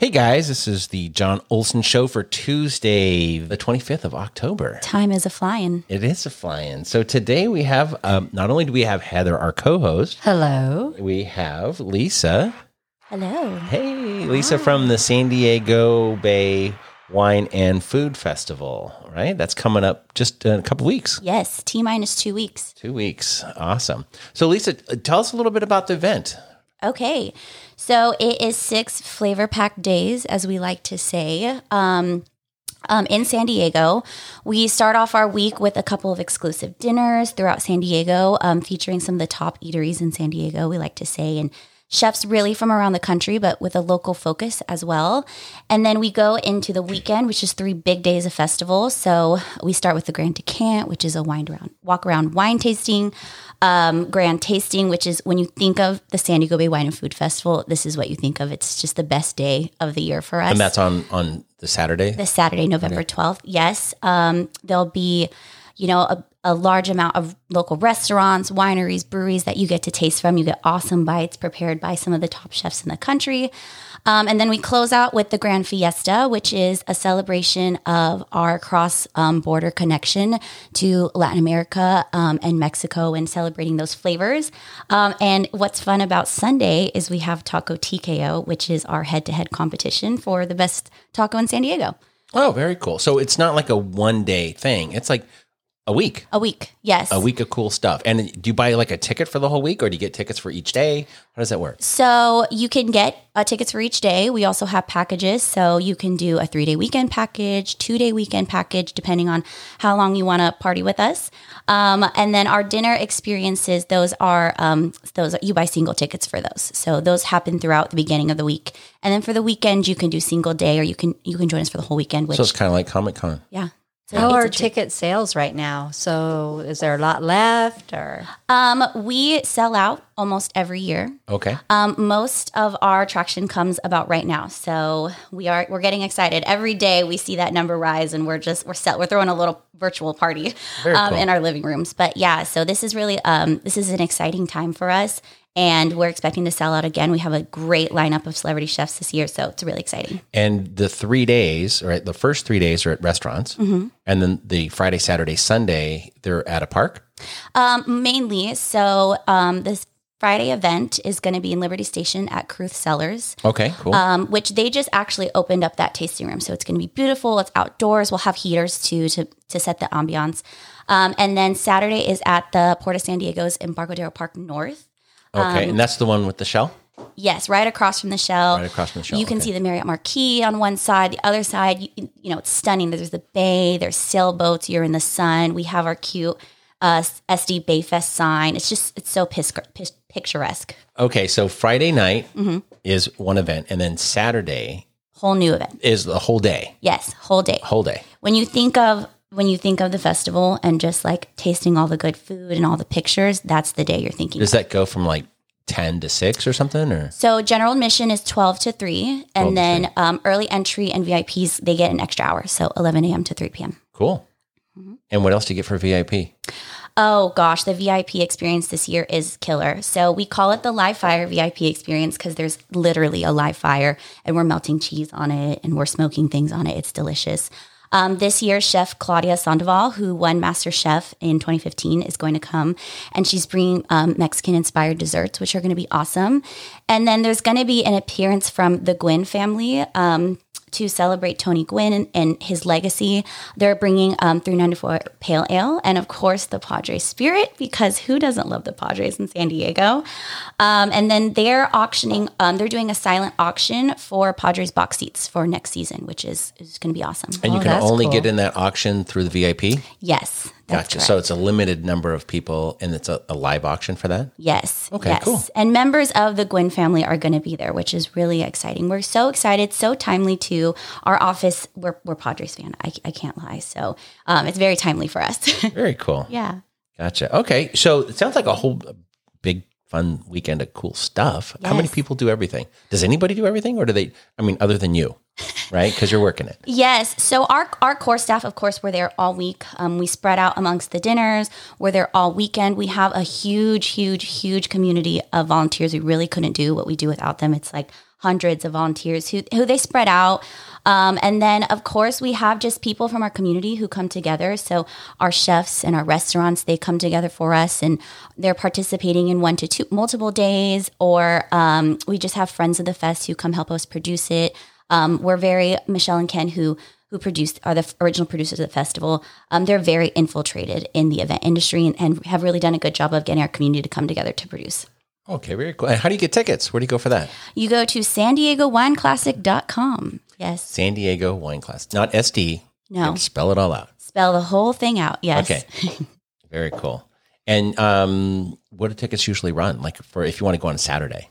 Hey guys, this is the John Olson Show for Tuesday, the 25th of October. Time is a flying. It is a fly-in. So today we have, um, not only do we have Heather, our co-host, Hello. we have Lisa. Hello. Hey, Lisa from the San Diego Bay Wine and Food Festival, right? That's coming up just in a couple weeks. Yes, T minus two weeks. Two weeks. Awesome. So Lisa, uh, tell us a little bit about the event. Okay. So it is six flavor packed days, as we like to say. Um, um, in San Diego, we start off our week with a couple of exclusive dinners throughout San Diego, um, featuring some of the top eateries in San Diego, we like to say, and chefs really from around the country, but with a local focus as well. And then we go into the weekend, which is three big days of festival. So we start with the Grand Decant, which is a wine around, walk around wine tasting, um, grand tasting, which is when you think of the San Diego Bay Wine and Food Festival, this is what you think of. It's just the best day of the year for us. And that's on on the Saturday. The Saturday, November 12th. Yes. Um, there'll be, you know, a, a large amount of local restaurants, wineries, breweries that you get to taste from. You get awesome bites prepared by some of the top chefs in the country. Um, and then we close out with the Grand Fiesta, which is a celebration of our cross um, border connection to Latin America um, and Mexico and celebrating those flavors. Um, and what's fun about Sunday is we have Taco TKO, which is our head to head competition for the best taco in San Diego. Oh, very cool. So it's not like a one day thing. It's like a week. A week, yes. A week of cool stuff. And do you buy like a ticket for the whole week or do you get tickets for each day? How does that work? So you can get uh, tickets for each day. We also have packages. So you can do a three day weekend package, two day weekend package, depending on how long you want to party with us. Um, and then our dinner experiences, those are um, those you buy single tickets for those. So those happen throughout the beginning of the week. And then for the weekend, you can do single day, or you can you can join us for the whole weekend. Which So it's kind of like Comic Con. yeah. So How are ticket sales right now? So is there a lot left or Um, we sell out almost every year. Okay. Um, most of our traction comes about right now, so we are we're getting excited every day. We see that number rise, and we're just we're set. We're throwing a little virtual party um, cool. in our living rooms. But yeah, so this is really um, this is an exciting time for us, and we're expecting to sell out again. We have a great lineup of celebrity chefs this year, so it's really exciting. And the three days, right? The first three days are at restaurants. Mm-hmm. And then the Friday, Saturday, Sunday, they're at a park. Um, mainly, so um, this Friday event is going to be in Liberty Station at Carruth Cellars. Okay, cool. um, which they just actually opened up that tasting room. So it's going to be beautiful. It's outdoors. We'll have heaters too to to set the ambiance. Um, and then Saturday is at the Port of San Diego's Embarcadero Park North. Okay. um, and that's the one with the shell? Yes, right across from the shell. Right across from the Shell, You can okay. see the Marriott Marquis on one side. The other side, you, you know, it's stunning. There's the bay. There's sailboats. You're in the sun. We have our cute uh, SD Bayfest sign. It's just it's so picturesque. Okay. So Friday night Mm-hmm. is one event. And then Saturday Whole new event. is the whole day. Yes, whole day. Whole day. when you think of when you think of the festival and just like tasting all the good food and all the pictures, that's the day you're thinking. Does that go from like 10 to 6 or something? Or so general admission is 12 to 3 and then um, early entry and VIPs they get an extra hour so 11 a.m. to 3 p.m. cool. Mm-hmm. And what else do you get for VIP? Oh gosh, the VIP experience this year is killer. So we call it the live fire VIP experience because there's literally a live fire and we're melting cheese on it and we're smoking things on it. It's delicious. Um, this year, Chef Claudia Sandoval, who won Master Chef in 2015, is going to come and she's bringing um, Mexican inspired desserts, which are going to be awesome. And then there's going to be an appearance from the Gwynn family. Um, to celebrate Tony Gwynn and, and his legacy. They're bringing um, 394 Pale Ale and, of course, the Padres Spirit, because who doesn't love the Padres in San Diego? Um, and then they're auctioning, um, they're doing a silent auction for Padres box seats for next season, which is, is going to be awesome. And you Oh, can only cool. get in that auction through the VIP? yes. Gotcha. So it's a limited number of people and it's a, a live auction for that? Yes. Okay, yes. cool. And members of the Gwynn family are going to be there, which is really exciting. We're so excited, so timely too. Our office, we're, we're Padres fan. I, I can't lie. So um, it's very timely for us. Very cool. yeah. Gotcha. Okay. So it sounds like a whole big fun weekend of cool stuff. How many people do everything? Does anybody do everything or do they I mean other than you, right? Cuz you're working it. Yes. So our our core staff, of course, we're there all week. Um, we spread out amongst the dinners. We're there all weekend. We have a huge, huge, huge community of volunteers. We really couldn't do what we do without them. It's like hundreds of volunteers who who they spread out. Um, and then, of course, we have just people from our community who come together. So our chefs and our restaurants they come together for us, and they're participating in one to two multiple days. Or um, we just have friends of the fest who come help us produce it. Um, we're very Michelle and Ken who who produced are the original producers of the festival. Um, they're very infiltrated in the event industry and, and have really done a good job of getting our community to come together to produce. Okay, very cool. And how do you get tickets? Where do you go for that? You go to san diego wineclassic.com. Yes. San Diego Wine Class, not SD. No. spell it all out. Spell the whole thing out. Yes. Okay. Very cool. And um, what do tickets usually run? Like for if you want to go on a Saturday?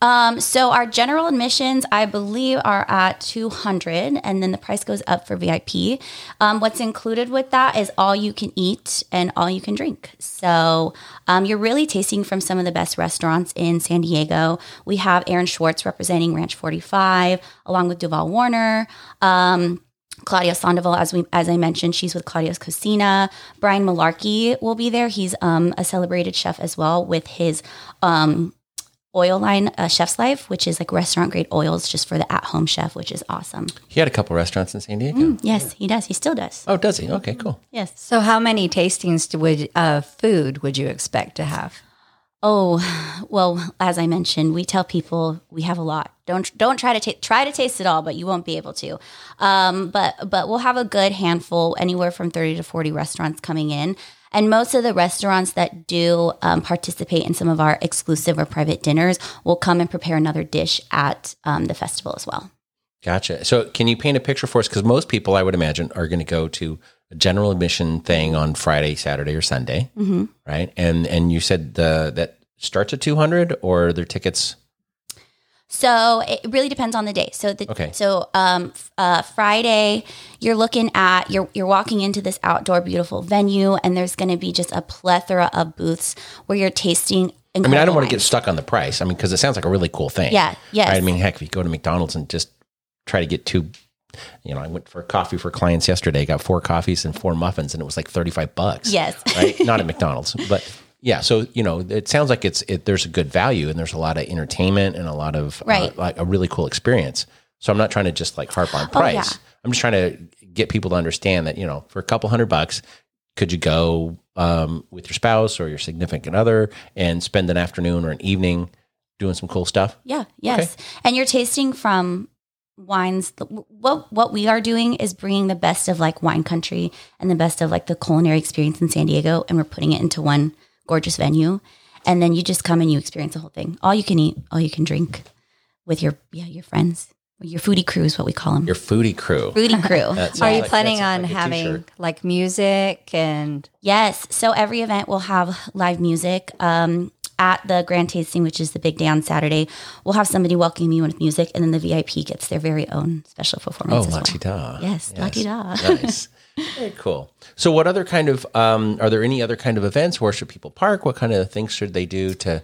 Um, so our general admissions, I believe, are at 200 and then the price goes up for VIP. Um, what's included with that is all you can eat and all you can drink. So um, you're really tasting from some of the best restaurants in San Diego. We have Aaron Schwartz representing Ranch 45, along with Duval Warner. Um, Claudia Sandoval, as we as I mentioned, she's with Claudia's Cocina. Brian Malarkey will be there. He's um, a celebrated chef as well with his um, oil line, uh, Chef's Life, which is like restaurant grade oils just for the at home chef, which is awesome. He had a couple restaurants in San Diego. Yes, he does. He still does. Oh, does he? Okay, cool. Yes. So, how many tastings would of food would you expect to have? Oh, well, as I mentioned, we tell people we have a lot. Don't don't try to ta- try to taste it all, but you won't be able to. Um, but but we'll have a good handful, anywhere from thirty to forty restaurants coming in, and most of the restaurants that do um, participate in some of our exclusive or private dinners will come and prepare another dish at um, the festival as well. Gotcha. So, can you paint a picture for us? Because most people, I would imagine, are going to go to a general admission thing on Friday, Saturday, or Sunday, Mm-hmm. right? And and you said the that starts at two hundred, or their tickets. So it really depends on the day. So the Okay. so um uh Friday you're looking at you're you're walking into this outdoor beautiful venue and there's going to be just a plethora of booths where you're tasting I mean, I don't want to get stuck on the price. I mean, because it sounds like a really cool thing. Yeah, yes. Right? I mean, heck, if you go to McDonald's and just try to get two, you know, I went for coffee for clients yesterday, got four coffees and four muffins, and it was like thirty five bucks. Yes. right. Not at McDonald's, but yeah. So you know, it sounds like it's it, there's a good value and there's a lot of entertainment and a lot of uh, like a really cool experience. So I'm not trying to just like harp on price. Oh, yeah. I'm just trying to get people to understand that you know, for a couple hundred bucks, could you go um, with your spouse or your significant other and spend an afternoon or an evening doing some cool stuff? Yeah, yes. And you're tasting from wines what what we are doing is bringing the best of like wine country and the best of like the culinary experience in San Diego and we're putting it into one gorgeous venue and then you just come and you experience the whole thing. All you can eat, all you can drink with your yeah, your friends. Your foodie crew is what we call them. Your foodie crew. foodie crew. Are you like- planning on like having t-shirt. like music and Yes. So every event will have live music. Um, at the grand tasting, which is the big day on Saturday, we'll have somebody welcoming you with music, and then the VIP gets their very own special Oh, performance. as la well. ti da. Yes, la ti da. nice. Very cool. So, what other kind of um, are there any other kind of events? Where should people park? What kind of things should they do to?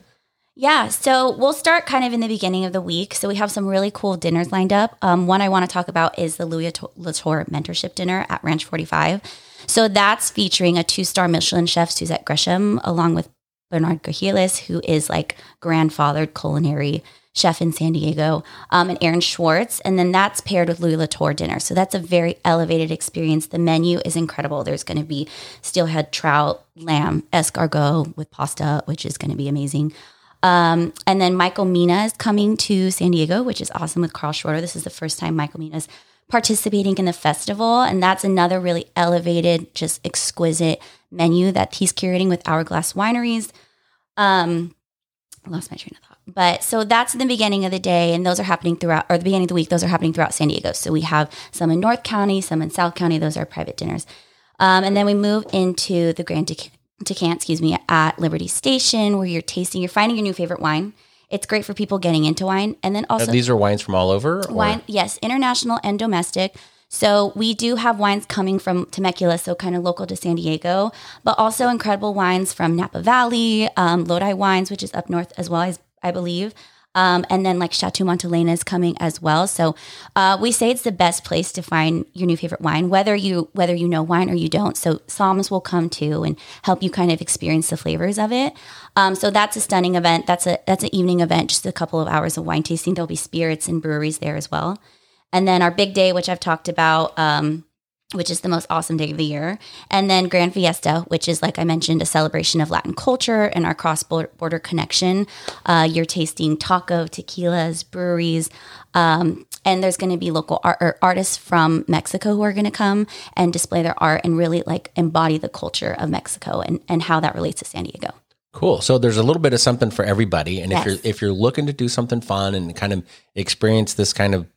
Yeah, so we'll start kind of in the beginning of the week. So we have some really cool dinners lined up. Um, one I want to talk about is the Louis Latour Mentorship Dinner at Ranch 45. So that's featuring a two star Michelin chef, Suzette Gresham, along with Bernard Guillas, who is like grandfathered culinary chef in San Diego, um, and Aaron Schwartz. And then that's paired with Louis Latour dinner. So that's a very elevated experience. The menu is incredible. There's going to be steelhead trout, lamb, escargot with pasta, which is going to be amazing. Um, and then Michael Mina is coming to San Diego, which is awesome with Carl Schroeder. This is the first time Michael Mina is participating in the festival. And that's another really elevated, just exquisite menu that he's curating with Hourglass Wineries. Um, I lost my train of thought. But so that's the beginning of the day, and those are happening throughout, or the beginning of the week, those are happening throughout San Diego. So we have some in North County, some in South County. Those are private dinners. Um, and then we move into the Grand Dec- Decant, excuse me, at Liberty Station, where you're tasting, you're finding your new favorite wine. It's great for people getting into wine. And then also, these are wines from all over. or- wine yes international and domestic so we do have wines coming from temecula so kind of local to san diego but also incredible wines from napa valley um, lodi wines which is up north as well as i believe Um, and then like Chateau Montelena is coming as well. So uh, we say it's the best place to find your new favorite wine, whether you whether you know wine or you don't. So Somms will come too and help you kind of experience the flavors of it. Um, so that's a stunning event. That's a that's an evening event, just a couple of hours of wine tasting. There'll be spirits and breweries there as well. And then our big day, which I've talked about. Um, which is the most awesome day of the year. And then Grand Fiesta, which is, like I mentioned, a celebration of Latin culture and our cross border connection. Uh, you're tasting taco, tequilas, breweries. Um, and there's going to be local art, or artists from Mexico who are going to come and display their art and really like embody the culture of Mexico and, and how that relates to San Diego. Cool. So there's a little bit of something for everybody, and Yes. if you're if you're looking to do something fun and kind of experience this kind of,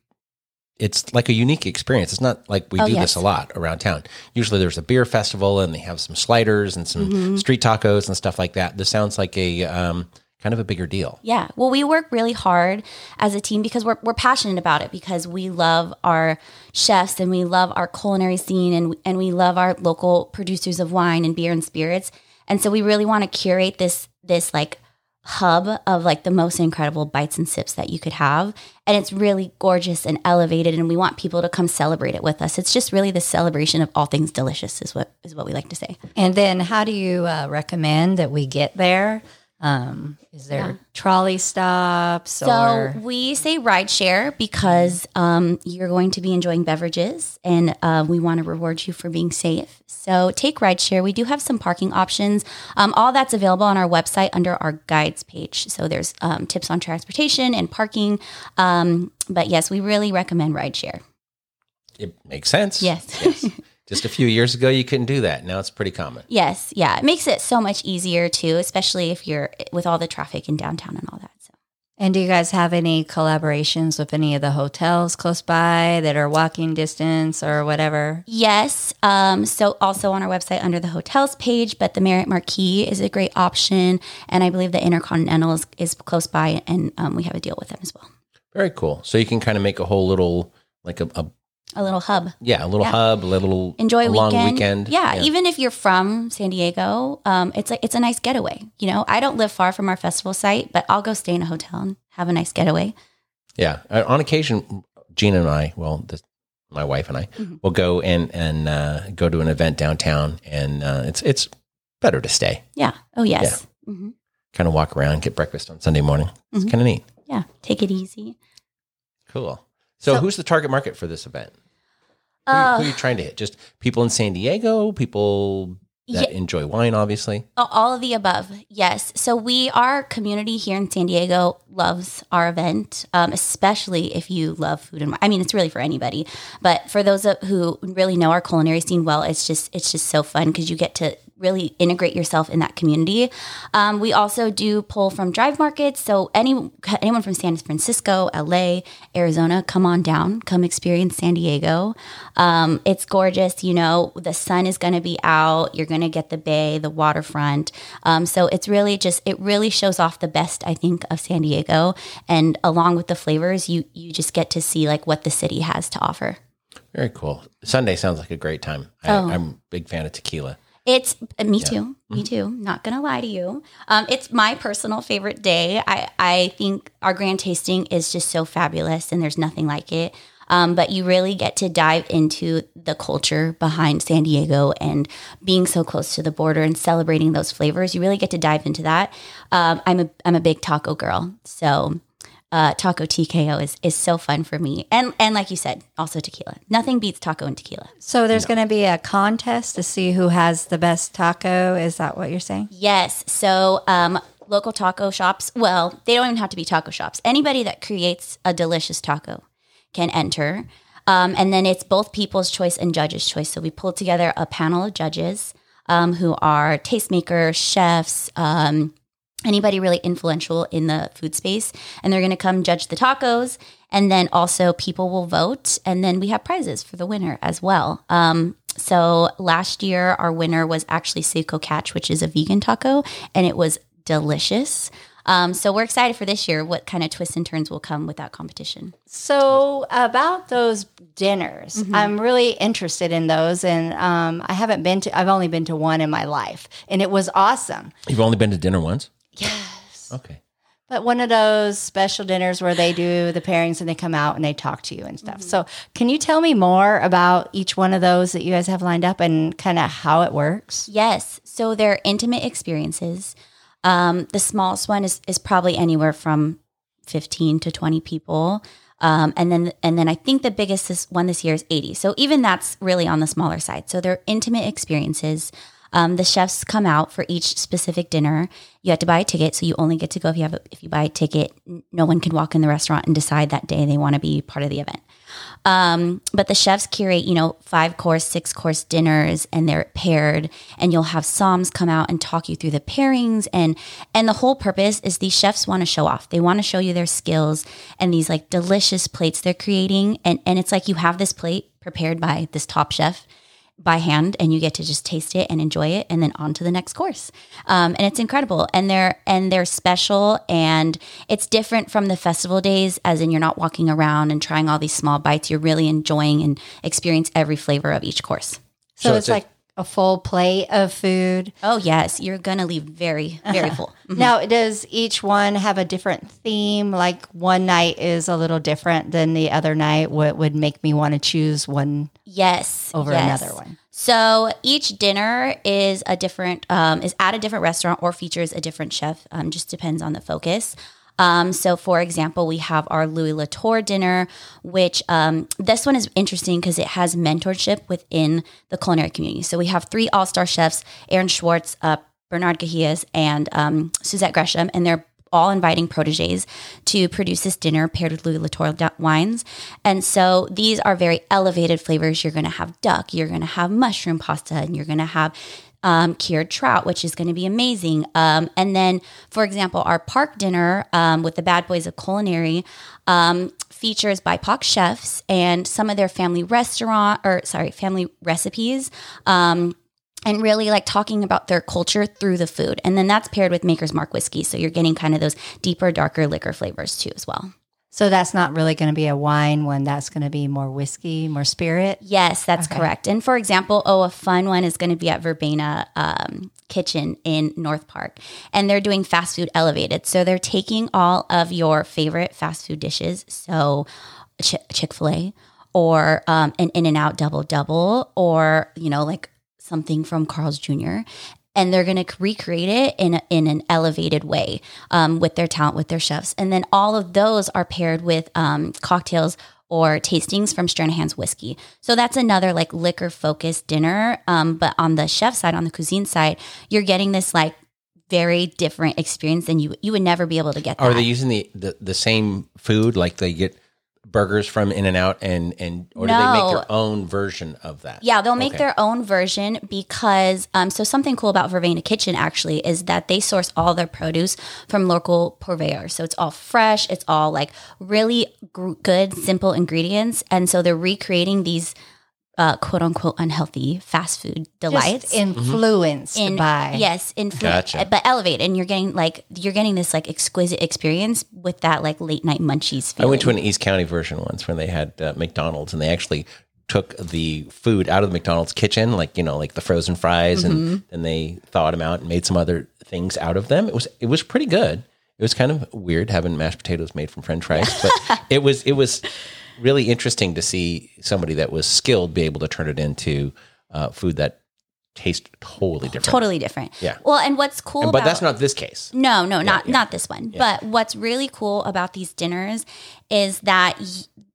it's like a unique experience. It's not like we Oh, do yes. this a lot around town. Usually there's a beer festival and they have some sliders and some Mm-hmm. street tacos and stuff like that. This sounds like a um, kind of a bigger deal. Yeah. Well, we work really hard as a team because we're, we're passionate about it because we love our chefs and we love our culinary scene and, and we love our local producers of wine and beer and spirits. And so we really want to curate this, this like hub of like the most incredible bites and sips that you could have. And it's really gorgeous and elevated. And we want people to come celebrate it with us. It's just really the celebration of all things delicious is what, is what we like to say. And then, how do you uh, recommend that we get there? Um, is there trolley stops So or we say ride share because um, you're going to be enjoying beverages and uh, we want to reward you for being safe. So take ride share. We do have some parking options. Um, all that's available on our website under our guides page. So there's um, tips on transportation and parking. Um, but yes, we really recommend ride share. It makes sense. Yes. Yes. Just a few years ago, you couldn't do that. Now it's pretty common. Yes, yeah, it makes it so much easier too, especially if you're with all the traffic in downtown and all that. So. And do you guys have any collaborations with any of the hotels close by that are walking distance or whatever? Yes. Um, so also on our website under the hotels page, but the Marriott Marquis is a great option, and I believe the Intercontinental is, is close by, and um, we have a deal with them as well. Very cool. So you can kind of make a whole little, like a, a A little hub. yeah, a little Yeah. hub, a little Enjoy a a long weekend. weekend. Yeah, even if you're from San Diego, um, it's like it's a nice getaway. You know, I don't live far from our festival site, but I'll go stay in a hotel and have a nice getaway. Yeah. Uh, On occasion, Gina and I, well, this, my wife and I, Mm-hmm. will go and and uh, go to an event downtown, and uh, it's it's better to stay. Yeah. Oh yes. hmm Kind of walk around, get breakfast on Sunday morning. It's Mhm. kind of neat. Yeah. Take it easy. Cool. So, So- who's the target market for this event? Who, Uh, who are you trying to hit? Just people in San Diego, people that Yeah. enjoy wine, obviously. All of the above, yes. So we, our community here in San Diego, loves our event, um, especially if you love food and. wine. I mean, it's really for anybody, but for those who really know our culinary scene well, it's just it's just so fun because you get to really integrate yourself in that community. Um, we also do pull from drive markets, so any anyone from San Francisco, LA, Arizona, come on down, come experience San Diego. Um, it's gorgeous. You know, the sun is going to be out. You're going to get the bay, the waterfront. Um, so it's really just it really shows off the best I think of San Diego, and along with the flavors, you you just get to see like what the city has to offer. Very cool. Sunday sounds like a great time. I, Oh. I'm a big fan of tequila. It's uh, me too. Me too. Not gonna lie to you. Um, it's my personal favorite day. I I think our grand tasting is just so fabulous, and there's nothing like it. Um, but you really get to dive into the culture behind San Diego and being so close to the border and celebrating those flavors. You really get to dive into that. Um, I'm a I'm a big taco girl, so uh, taco TKO is is so fun for me. And and like you said, also tequila. Nothing beats taco and tequila. So there's going to be a contest to see who has the best taco. Is that what you're saying? Yes. So, um, local taco shops, well, they don't even have to be taco shops. Anybody that creates a delicious taco can enter. Um, and then it's both people's choice and judges' choice. So, we pulled together a panel of judges um, who are tastemakers, chefs, um, anybody really influential in the food space. And they're going to come judge the tacos. And then also people will vote. And then we have prizes for the winner as well. Um, so last year, our winner was actually Seiko Catch, which is a vegan taco, and it was delicious. Um, so we're excited for this year. What kind of twists and turns will come with that competition? So about those dinners, I'm really interested in those, and um, I haven't been to. I've only been to one in my life, and it was awesome. You've only been to dinner once? Yes. Okay. But one of those special dinners where they do the pairings and they come out and they talk to you and stuff. So, can you tell me more about each one of those that you guys have lined up and kind of how it works? Yes. So they're intimate experiences. Um, the smallest one is, is probably anywhere from 15 to 20 people. Um, and then and then I think the biggest this one this year is 80. So even that's really on the smaller side. So they're intimate experiences. Um, the chefs come out for each specific dinner. You have to buy a ticket, so you only get to go if you have a, if you buy a ticket. No one can walk in the restaurant and decide that day they want to be part of the event. Um, but the chefs curate, you know, five course, six course dinners, and they're paired. And you'll have somms come out and talk you through the pairings, and and the whole purpose is these chefs want to show off. They want to show you their skills and these like delicious plates they're creating. And and it's like you have this plate prepared by this top chef by hand and you get to just taste it and enjoy it and then on to the next course. Um, and it's incredible. And they're and they're special and it's different from the festival days as in you're not walking around and trying all these small bites. You're really enjoying and experience every flavor of each course. So, So it's it's like a full plate of food. oh yes you're gonna leave very very full Mhm. Now, does each one have a different theme? Like one night is a little different than the other night. What would make me want to choose one yes over yes. another one? So each dinner is a different, um, is at a different restaurant or features a different chef. Um, just depends on the focus. Um, so, for example, we have our Louis Latour dinner, which um, this one is interesting because it has mentorship within the culinary community. So, we have three all star chefs Aaron Schwartz, uh, Bernard Guillas, and um, Suzette Gresham, and they're all inviting proteges to produce this dinner paired with Louis Latour wines. And so these are very elevated flavors. You're going to have duck, you're going to have mushroom pasta, and you're going to have um, cured trout, which is going to be amazing. Um, and then, for example, our park dinner um, with the Bad Boys of Culinary um, features BIPOC chefs and some of their family restaurant or sorry, family recipes. Um, and really like talking about their culture through the food. And then that's paired with Maker's Mark whiskey. So you're getting kind of those deeper, darker liquor flavors too, as well. So that's not really going to be a wine one. That's going to be more whiskey, more spirit. Yes, that's Okay. correct. And for example, oh, a fun one is going to be at Verbena um, Kitchen in North Park, and they're doing fast food elevated. So they're taking all of your favorite fast food dishes, so Ch- Chick Fil A, or um, an In and Out double double, or you know like something from Carl's Jr. And they're going to recreate it in a, in an elevated way um, with their talent, with their chefs, and then all of those are paired with um, cocktails or tastings from Stranahan's whiskey. So that's another like liquor focused dinner. Um, but on the chef side, on the cuisine side, you're getting this like very different experience than you you would never be able to get. That. Are they using the, the, the same food? Like they get burgers from In and Out and, and or do they make their own version of that? Yeah, they'll make Okay. their own version because um, so something cool about Verbena Kitchen actually is that they source all their produce from local purveyors. So it's all fresh, it's all like really gr- good, simple ingredients, and so they're recreating these uh, quote unquote unhealthy fast food delights. Just influenced in by. yes, influ- Gotcha. but elevate, and you're getting like you're getting this like exquisite experience with that like late night munchies. I went to an East County version once when they had uh, McDonald's and they actually took the food out of the McDonald's kitchen, like you know, like the frozen fries, and then they thawed them out and made some other things out of them. It was it was pretty good. It was kind of weird having mashed potatoes made from French fries, but it was it was really interesting to see somebody that was skilled be able to turn it into uh, food that tastes totally different. totally different. Yeah. Well, and what's cool And- about but that's not this case. No, no, not yeah. not this one. But what's really cool about these dinners is that y-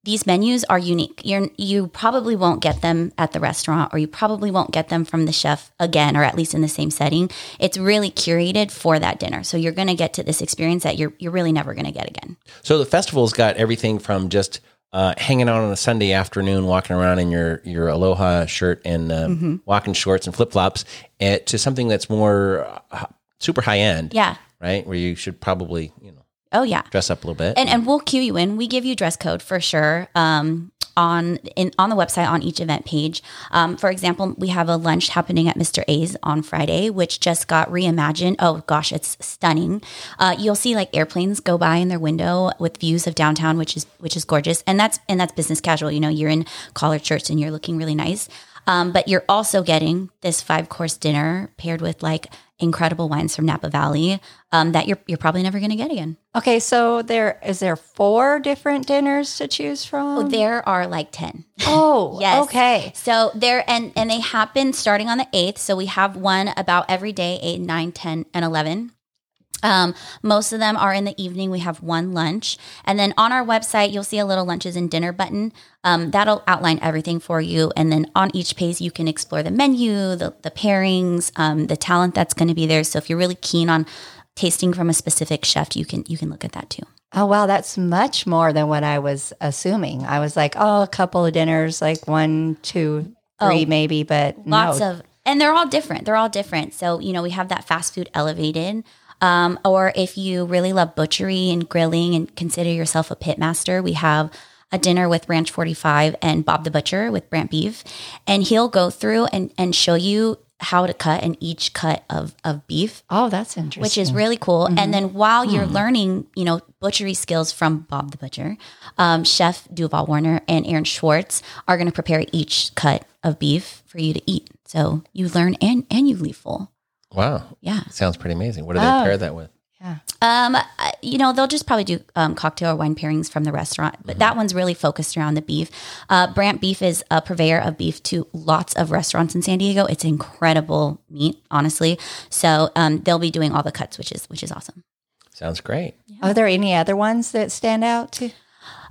these menus are unique. You're you probably won't get them at the restaurant, or you probably won't get them from the chef again, or at least in the same setting. It's really curated for that dinner, so you're going to get to this experience that you're you're really never going to get again. So the festival's got everything from just uh, hanging out on a Sunday afternoon, walking around in your your aloha shirt and uh, Mm-hmm. walking shorts and flip flops, to something that's more uh, super high end. Yeah. right. Where you should probably you know Oh yeah. dress up a little bit. and and we'll cue you in. We give you dress code for sure. Um, on in on the website on each event page. Um, for example, we have a lunch happening at Mr. A's on Friday, which just got reimagined. Oh gosh, it's stunning. Uh, you'll see like airplanes go by in their window with views of downtown, which is which is gorgeous. And that's and that's business casual. You know, you're in collared shirts and you're looking really nice. Um, but you're also getting this five course dinner paired with like incredible wines from Napa Valley um, that you're you're probably never going to get again. Okay, so there is there four different dinners to choose from? There are like ten. Oh, Yes. Okay. So there and and they happen starting on the 8th. So we have one about every day 8, 9, 10 and 11. Um, most of them are in the evening. We have one lunch. And then on our website, you'll see a little lunches and dinner button. Um, that'll outline everything for you. And then on each page, you can explore the menu, the, the pairings, um, the talent that's going to be there. So if you're really keen on tasting from a specific chef, you can you can look at that too. Oh wow, that's much more than what I was assuming. I was like, oh, a couple of dinners, like one, two, three, Oh. maybe, but lots no. of and they're all different they're all different so you know we have that fast food elevated um, or if you really love butchery and grilling and consider yourself a pit master we have a dinner with ranch 45 and bob the butcher with brandt beef and he'll go through and, and show you how to cut in each cut of, of beef Oh, that's interesting. which is really cool. And then while you're learning, you know, butchery skills from Bob the Butcher, um, Chef Duval Warner and Aaron Schwartz are going to prepare each cut of beef for you to eat. So you learn and and you leave full. Wow. Yeah. Sounds pretty amazing. What do they Oh. pair that with? Um, uh, you know, they'll just probably do um, cocktail or wine pairings from the restaurant, but that one's really focused around the beef. Uh, Brandt Beef is a purveyor of beef to lots of restaurants in San Diego. It's incredible meat, honestly. So um, they'll be doing all the cuts, which is which is awesome. Sounds great. Are there any other ones that stand out to?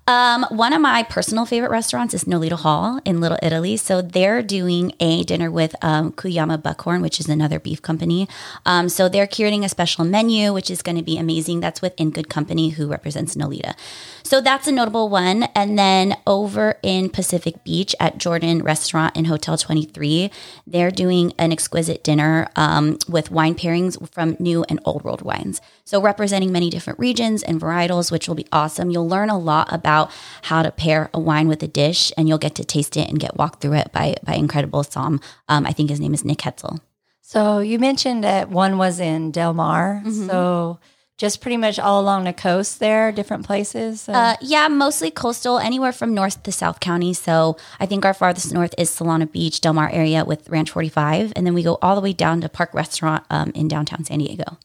Um, one of my personal favorite restaurants is Nolita Hall in Little Italy. So they're doing a dinner with um, Cuyama Buckhorn, which is another beef company. Um, so they're curating a special menu, which is going to be amazing. That's with In Good Company, who represents Nolita. So that's a notable one. And then over in Pacific Beach at Jordan Restaurant and Hotel 23, they're doing an exquisite dinner um, with wine pairings from new and old world wines. So representing many different regions and varietals, which will be awesome. You'll learn a lot about how to pair a wine with a dish, and you'll get to taste it and get walked through it by by incredible Som. Um, I think his name is Nick Hetzel. So you mentioned that one was in Del Mar. Mm-hmm. So just pretty much all along the coast there, different places. Uh, yeah, mostly coastal, anywhere from north to south county. So I think our farthest north is Solana Beach, Del Mar area with Ranch 45. And then we go all the way down to Park Restaurant um, in downtown San Diego.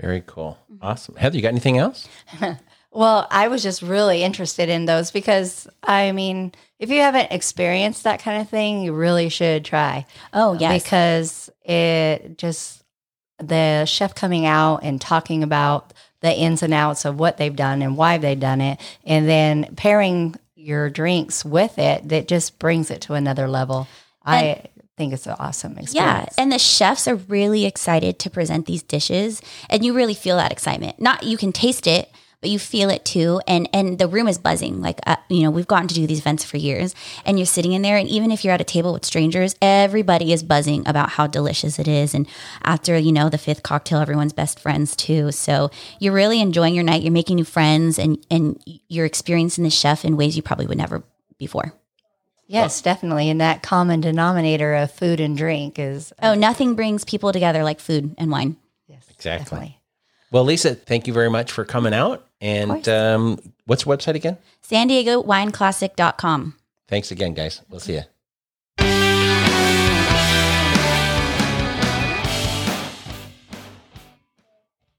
Very cool. Awesome. Heather, you got anything else? Well, I was just really interested in those because I mean, if you haven't experienced that kind of thing, you really should try. Oh, yes. Because it just, the chef coming out and talking about the ins and outs of what they've done and why they've done it, and then pairing your drinks with it, that just brings it to another level. I think it's an awesome experience. Yeah, and the chefs are really excited to present these dishes, and you really feel that excitement. Not you can taste it, but you feel it too, and and the room is buzzing. Like uh, you know, we've gotten to do these events for years, and you're sitting in there, and even if you're at a table with strangers, everybody is buzzing about how delicious it is. And after you know the fifth cocktail, everyone's best friends too. So you're really enjoying your night. You're making new friends, and and you're experiencing the chef in ways you probably would never before. Yes, definitely. And that common denominator of food and drink is Oh, nothing brings people together like food and wine. yes, Exactly. definitely. Well, Lisa, thank you very much for coming out. And um, what's the website again? San Diego Wineclassic.com. Thanks again, guys. We'll see you.